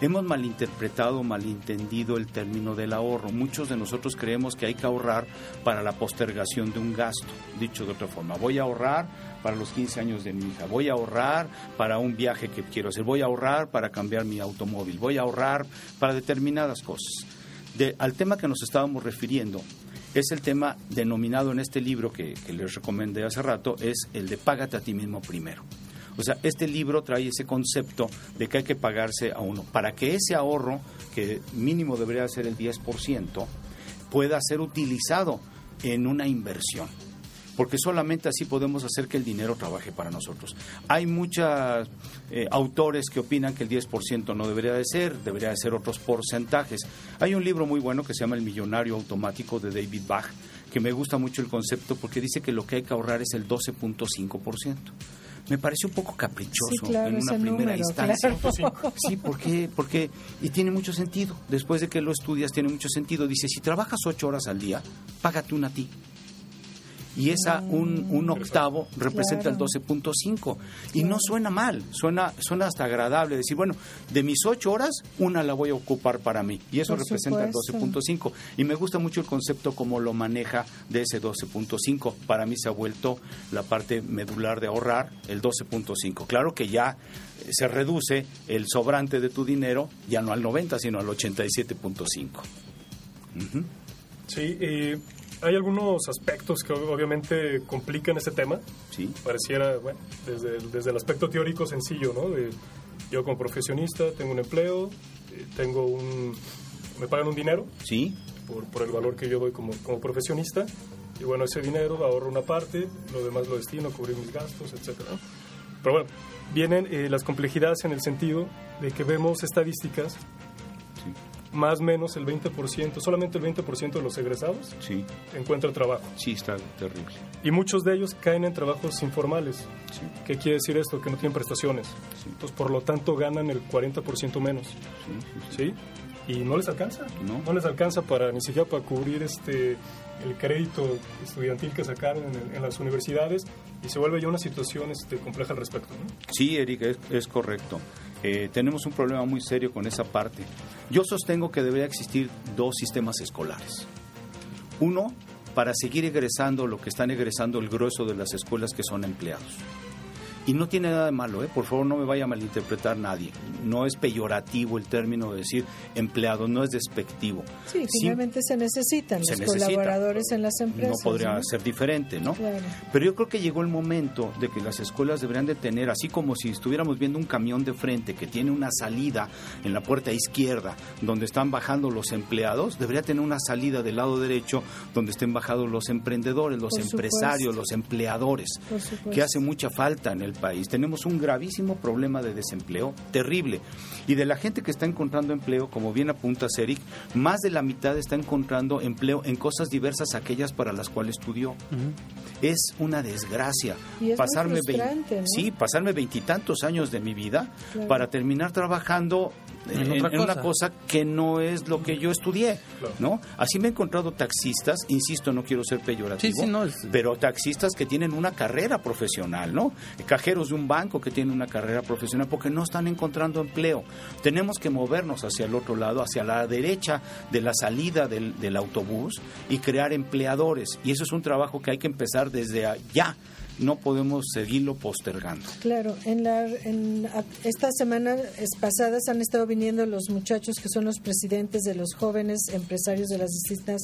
Hemos malinterpretado, malentendido el término del ahorro. Muchos de nosotros creemos que hay que ahorrar para la postergación de un gasto. Dicho de otra forma, voy a ahorrar para los 15 años de mi hija, voy a ahorrar para un viaje que quiero hacer, voy a ahorrar para cambiar mi automóvil, voy a ahorrar para determinadas cosas. Al tema que nos estábamos refiriendo, es el tema denominado en este libro que, que les recomendé hace rato, es el de págate a ti mismo primero. O sea, este libro trae ese concepto de que hay que pagarse a uno. Para que ese ahorro, que mínimo debería ser el 10%, pueda ser utilizado en una inversión. Porque solamente así podemos hacer que el dinero trabaje para nosotros. Hay muchos eh, autores que opinan que el 10% no debería de ser, debería de ser otros porcentajes. Hay un libro muy bueno que se llama El Millonario Automático de David Bach, que me gusta mucho el concepto porque dice que lo que hay que ahorrar es el 12.5% me pareció un poco caprichoso en una primera instancia. Sí, porque, porque, y tiene mucho sentido. Después de que lo estudias, tiene mucho sentido. Dice, si trabajas ocho horas al día, págate una a ti y esa un, un octavo representa el 12.5 y no suena mal, suena suena hasta agradable decir, bueno, de mis ocho horas, una la voy a ocupar para mí y eso representa el 12.5 y me gusta mucho el concepto como lo maneja de ese 12.5, para mí se ha vuelto la parte medular de ahorrar el 12.5. Claro que ya se reduce el sobrante de tu dinero ya no al 90, sino al 87.5. Sí, eh, hay algunos aspectos que obviamente complican este tema. Sí. Pareciera, bueno, desde el, desde el aspecto teórico sencillo, ¿no? De, yo como profesionista tengo un empleo, eh, tengo un... me pagan un dinero. Sí. Por, por el valor que yo doy como, como profesionista. Y bueno, ese dinero ahorro una parte, lo demás lo destino a cubrir mis gastos, etc. Pero bueno, vienen eh, las complejidades en el sentido de que vemos estadísticas más o menos el 20%, solamente el 20% de los egresados sí. encuentran trabajo. Sí, está terrible. Y muchos de ellos caen en trabajos informales. Sí. ¿Qué quiere decir esto? Que no tienen prestaciones. Sí. Entonces, por lo tanto, ganan el 40% menos. Sí, Y no les alcanza. No. no les alcanza para ni siquiera para cubrir este el crédito estudiantil que sacaron en, en las universidades y se vuelve ya una situación este, compleja al respecto. ¿no? Sí, Eric, es, es correcto. Eh, tenemos un problema muy serio con esa parte. Yo sostengo que debería existir dos sistemas escolares. Uno, para seguir egresando lo que están egresando el grueso de las escuelas que son empleados. Y no tiene nada de malo, ¿eh? por favor no me vaya a malinterpretar nadie. No es peyorativo el término de decir empleado, no es despectivo. Sí, finalmente se necesitan se los necesita. colaboradores en las empresas. No podría ¿no? ser diferente, ¿no? Claro. Pero yo creo que llegó el momento de que las escuelas deberían de tener, así como si estuviéramos viendo un camión de frente que tiene una salida en la puerta izquierda donde están bajando los empleados, debería tener una salida del lado derecho donde estén bajando los emprendedores, los Por empresarios, supuesto. los empleadores, que hace mucha falta en el país. Tenemos un gravísimo problema de desempleo, terrible. Y de la gente que está encontrando empleo, como bien apunta Eric, más de la mitad está encontrando empleo en cosas diversas a aquellas para las cuales estudió. Es una desgracia Y es muy pasarme ¿no? sí, pasarme veintitantos años de mi vida Claro. para terminar trabajando en, En otra en una cosa. cosa que no es lo que yo estudié, Claro. ¿no? Así me he encontrado taxistas, insisto, no quiero ser peyorativo, Sí, sí, no, es- pero taxistas que tienen una carrera profesional, ¿no? Cajeros de un banco que tienen una carrera profesional porque no están encontrando empleo. Tenemos que movernos hacia el otro lado, hacia la derecha de la salida del, del autobús y crear empleadores. Y eso es un trabajo que hay que empezar desde allá. No podemos seguirlo postergando. Claro, en la en estas semanas pasadas han estado viniendo los muchachos que son los presidentes de los jóvenes empresarios de las distintas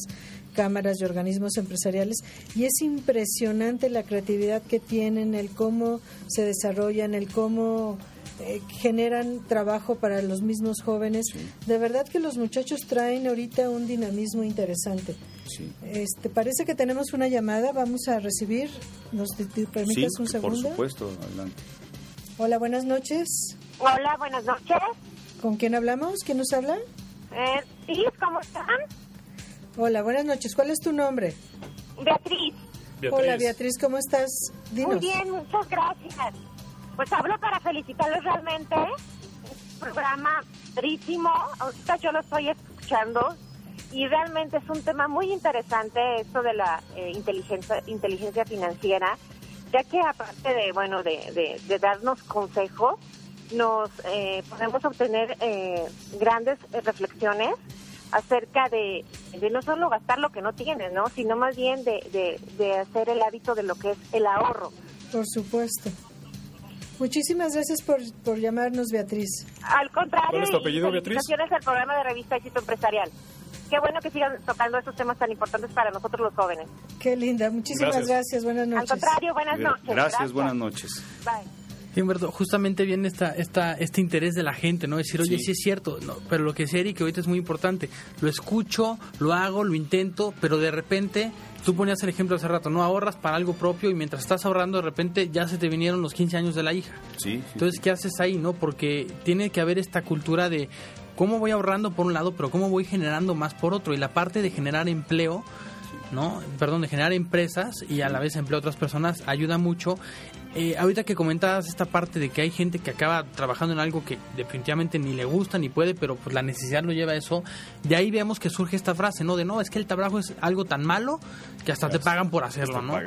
cámaras y organismos empresariales y es impresionante la creatividad que tienen, el cómo se desarrollan, el cómo eh, generan trabajo para los mismos jóvenes. De verdad que los muchachos traen ahorita un dinamismo interesante. Sí. Este, parece que tenemos una llamada, vamos a recibir. ¿Nos te- te permites Sí, un por segundo? supuesto, adelante. Hola, buenas noches. Hola, buenas noches. ¿Con quién hablamos? ¿Quién nos habla? Eh, sí, ¿cómo están? Hola, buenas noches. ¿Cuál es tu nombre? Beatriz. Hola, Beatriz, ¿cómo estás? Dinos. Muy bien, muchas gracias. Pues hablo para felicitarlos realmente. Es un programa padrísimo. Ahorita yo lo estoy escuchando y realmente es un tema muy interesante esto de la eh, inteligencia, inteligencia financiera. ya que aparte de, bueno, de, de, darnos consejos, nos eh, podemos obtener eh, grandes reflexiones acerca de, de no solo gastar lo que no tienes, ¿no? Sino más bien de, de hacer el hábito de lo que es el ahorro. Por supuesto. Muchísimas gracias por, por llamarnos, Beatriz. Al contrario, ¿Cuál es tu apellido, Beatriz? al programa de revista Éxito Empresarial. Qué bueno que sigan tocando estos temas tan importantes para nosotros los jóvenes. Qué linda, muchísimas gracias, buenas noches. Al contrario, buenas noches. Gracias, buenas noches. Bye. Humberto, justamente viene esta, esta, este interés de la gente, ¿no? Decir, oye, sí, es cierto, no, pero lo que decía Eric ahorita es muy importante. Lo escucho, lo hago, lo intento, pero de repente, tú ponías el ejemplo hace rato, no ahorras para algo propio y mientras estás ahorrando, de repente ya se te vinieron los 15 años de la hija. Sí. Entonces, ¿qué haces ahí, no? Porque tiene que haber esta cultura de cómo voy ahorrando por un lado, pero cómo voy generando más por otro. Y la parte de generar empleo, ¿no? Perdón, de generar empresas y a la vez empleo a otras personas ayuda mucho. Eh, ahorita que comentabas esta parte de que hay gente que acaba trabajando en algo que definitivamente ni le gusta ni puede, pero pues la necesidad lo lleva a eso, de ahí vemos que surge esta frase, ¿no? De no, es que el trabajo es algo tan malo que hasta te pagan por hacerlo, ¿no?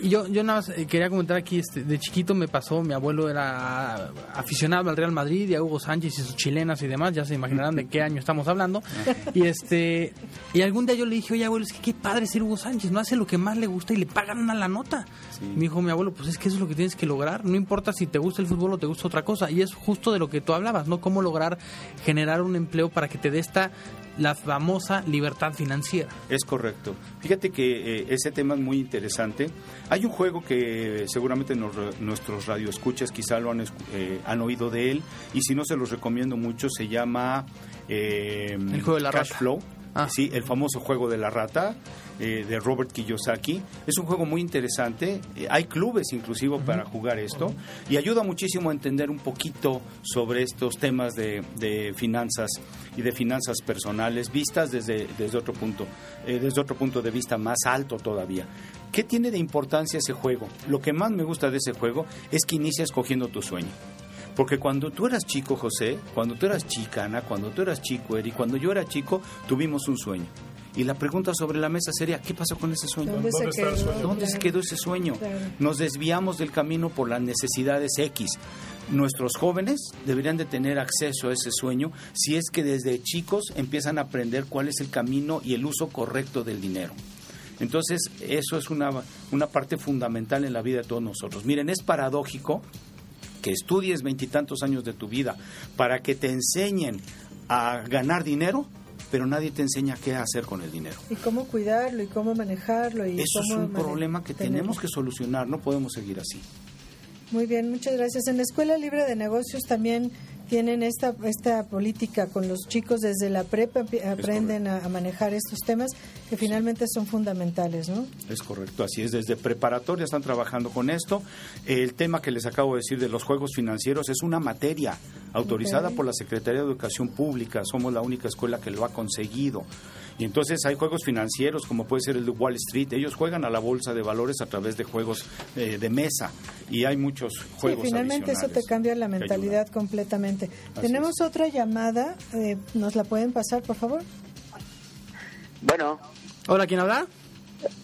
Y yo, yo nada más eh, quería comentar aquí, este, de chiquito me pasó, mi abuelo era aficionado al Real Madrid y a Hugo Sánchez y sus chilenas y demás, ya se imaginarán de qué año estamos hablando. Y este y algún día yo le dije, oye abuelo, es que qué padre ser Hugo Sánchez, no hace lo que más le gusta y le pagan una la nota. Me dijo mi abuelo, pues es que eso es lo que tienes que lograr, no importa si te gusta el fútbol o te gusta otra cosa, y es justo de lo que tú hablabas, ¿no? Cómo lograr generar un empleo para que te dé esta la famosa libertad financiera. Es correcto. Fíjate que eh, ese tema es muy interesante. Hay un juego que seguramente nos, nuestros radioescuchas quizá lo han, eh, han oído de él y si no se los recomiendo mucho se llama eh, el juego de la Cash Flow. Ah. Sí, el famoso juego de la rata eh, de Robert Kiyosaki. Es un juego muy interesante. Eh, hay clubes inclusive para jugar esto y ayuda muchísimo a entender un poquito sobre estos temas de, de finanzas y de finanzas personales vistas desde, desde otro punto, eh, desde otro punto de vista más alto todavía. ¿Qué tiene de importancia ese juego? Lo que más me gusta de ese juego es que inicias cogiendo tu sueño. Porque cuando tú eras chico, José, cuando tú eras chica, Ana, cuando tú eras chico, Eri, cuando yo era chico, tuvimos un sueño. Y la pregunta sobre la mesa sería, ¿qué pasó con ese sueño? ¿Dónde, se, quedó? ¿Dónde se quedó ese sueño? Nos desviamos del camino por las necesidades X. Nuestros jóvenes deberían de tener acceso a ese sueño si es que desde chicos empiezan a aprender cuál es el camino y el uso correcto del dinero. Entonces, eso es una, una parte fundamental en la vida de todos nosotros. Miren, es paradójico que estudies veintitantos años de tu vida para que te enseñen a ganar dinero, pero nadie te enseña qué hacer con el dinero. Y cómo cuidarlo y cómo manejarlo. Y Eso es un problema que tenemos que solucionar, no podemos seguir así. Muy bien, muchas gracias. En la Escuela Libre de Negocios también tienen esta, esta política con los chicos desde la prepa, aprenden a, manejar estos temas que finalmente son fundamentales, ¿no? Es correcto, así es, desde preparatoria están trabajando con esto. El tema que les acabo de decir de los juegos financieros es una materia autorizada por la Secretaría de Educación Pública, somos la única escuela que lo ha conseguido. Y entonces hay juegos financieros, como puede ser el de Wall Street. Ellos juegan a la bolsa de valores a través de juegos eh, de mesa. Y hay muchos juegos. Sí, finalmente eso te cambia la mentalidad completamente. Tenemos otra llamada. Eh, ¿Nos la pueden pasar, por favor? Bueno. Hola, ¿quién habla?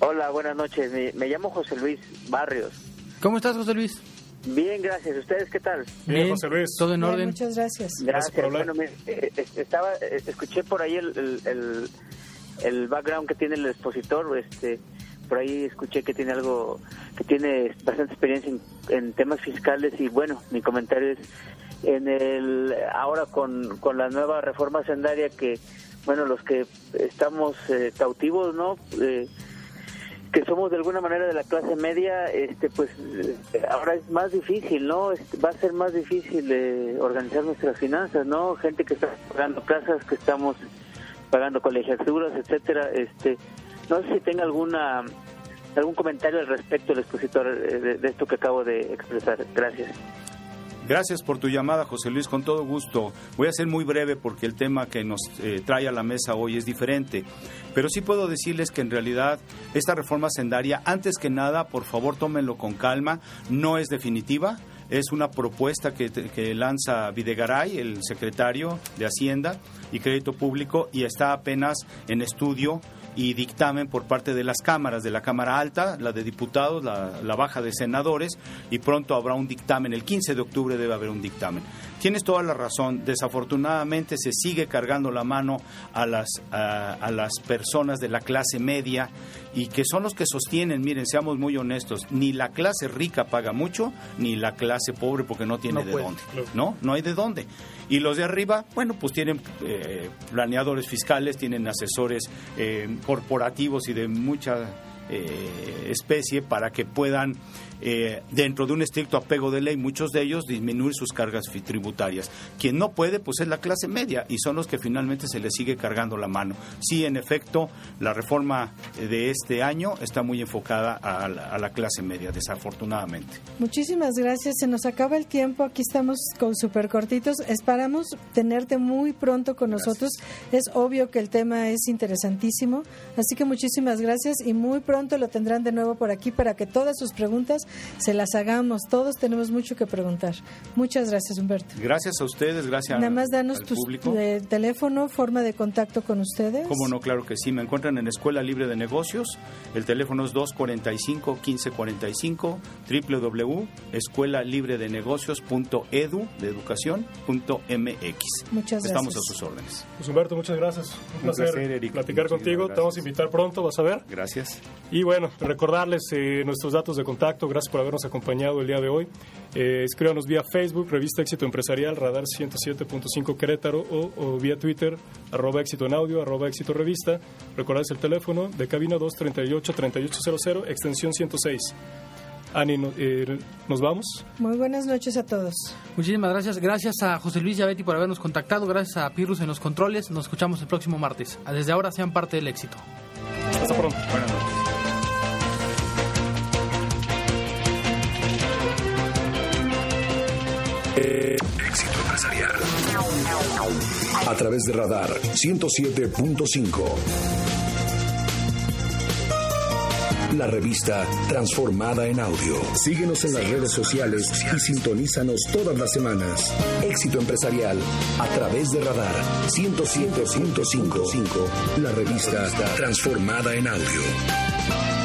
Hola, buenas noches. Me, llamo José Luis Barrios. ¿Cómo estás, José Luis? Bien, gracias. ¿Ustedes qué tal? Bien, José Luis. Todo en orden. muchas gracias. Gracias. bueno, me, eh, estaba, escuché por ahí el, el background que tiene el expositor, este, por ahí escuché que tiene algo, que tiene bastante experiencia en, temas fiscales y bueno, mi comentario es en el, ahora con, con la nueva reforma sendaria que, bueno, los que estamos eh, cautivos, ¿no? Eh, que somos de alguna manera de la clase media, este, pues eh, ahora es más difícil, ¿no? Este, va a ser más difícil organizar nuestras finanzas, ¿no? Gente que está pagando casas, que estamos pagando colegiaturas, etcétera. Este, no sé si tenga alguna algún comentario al respecto el expositor eh, de, esto que acabo de expresar. Gracias. Gracias por tu llamada, José Luis, con todo gusto. Voy a ser muy breve porque el tema que nos eh, trae a la mesa hoy es diferente. Pero sí puedo decirles que en realidad esta reforma sendaria, antes que nada, por favor tómenlo con calma, no es definitiva es una propuesta que, lanza Videgaray, el secretario de Hacienda y Crédito Público, y está apenas en estudio y dictamen por parte de las cámaras, de la Cámara Alta, la de diputados, la, la, baja de senadores, y pronto habrá un dictamen, el 15 de octubre debe haber un dictamen. Tienes toda la razón, desafortunadamente se sigue cargando la mano a las, a, a las personas de la clase media y que son los que sostienen, miren, seamos muy honestos, ni la clase rica paga mucho, ni la clase pobre porque no tiene No de puede, dónde, claro. ¿no? No hay de dónde. Y los de arriba, bueno, pues tienen eh, planeadores fiscales, tienen asesores eh, corporativos y de mucha eh, especie para que puedan, eh, dentro de un estricto apego de ley, muchos de ellos disminuir sus cargas tributarias. Quien no puede, pues es la clase media y son los que finalmente se les sigue cargando la mano. Sí, en efecto, la reforma de este año está muy enfocada a la, a la clase media, desafortunadamente. Muchísimas gracias. Se nos acaba el tiempo. Aquí estamos con súper cortitos. Esperamos tenerte muy pronto con nosotros. Es obvio que el tema es interesantísimo. Así que muchísimas gracias y muy pronto lo tendrán de nuevo por aquí para que todas sus preguntas se las hagamos. Todos tenemos mucho que preguntar. Muchas gracias, Humberto. Gracias a ustedes, gracias Nada más danos tu público. teléfono, forma de contacto con ustedes. Cómo no, claro que sí. Me encuentran en Escuela Libre de Negocios. El teléfono es 245-1545, www.escuelalibredenegocios.edu, de educación, punto MX. Muchas Estamos gracias. a sus órdenes. Pues Humberto, muchas gracias. Un, Un placer, placer, Eric. platicar Muchísimas contigo. Te vamos a invitar pronto, vas a ver. Gracias. Y bueno, recordarles eh, nuestros datos de contacto. Gracias por habernos acompañado el día de hoy. Eh, escríbanos vía Facebook, Revista Éxito Empresarial, Radar 107.5 Querétaro o, o vía Twitter, arroba éxito en audio, arroba éxito revista. Recordarles el teléfono de cabina 238-3800, extensión 106. Ani, eh, ¿nos vamos? Muy buenas noches a todos. Muchísimas gracias. Gracias a José Luis y a Betty por habernos contactado. Gracias a Pirrus en los controles. Nos escuchamos el próximo martes. Desde ahora sean parte del éxito. Hasta pronto. Buenas Éxito empresarial. A través de Radar 107.5. La revista transformada en audio. Síguenos en las redes sociales y sintonízanos todas las semanas. Éxito empresarial a través de Radar 107.5. La revista transformada en audio.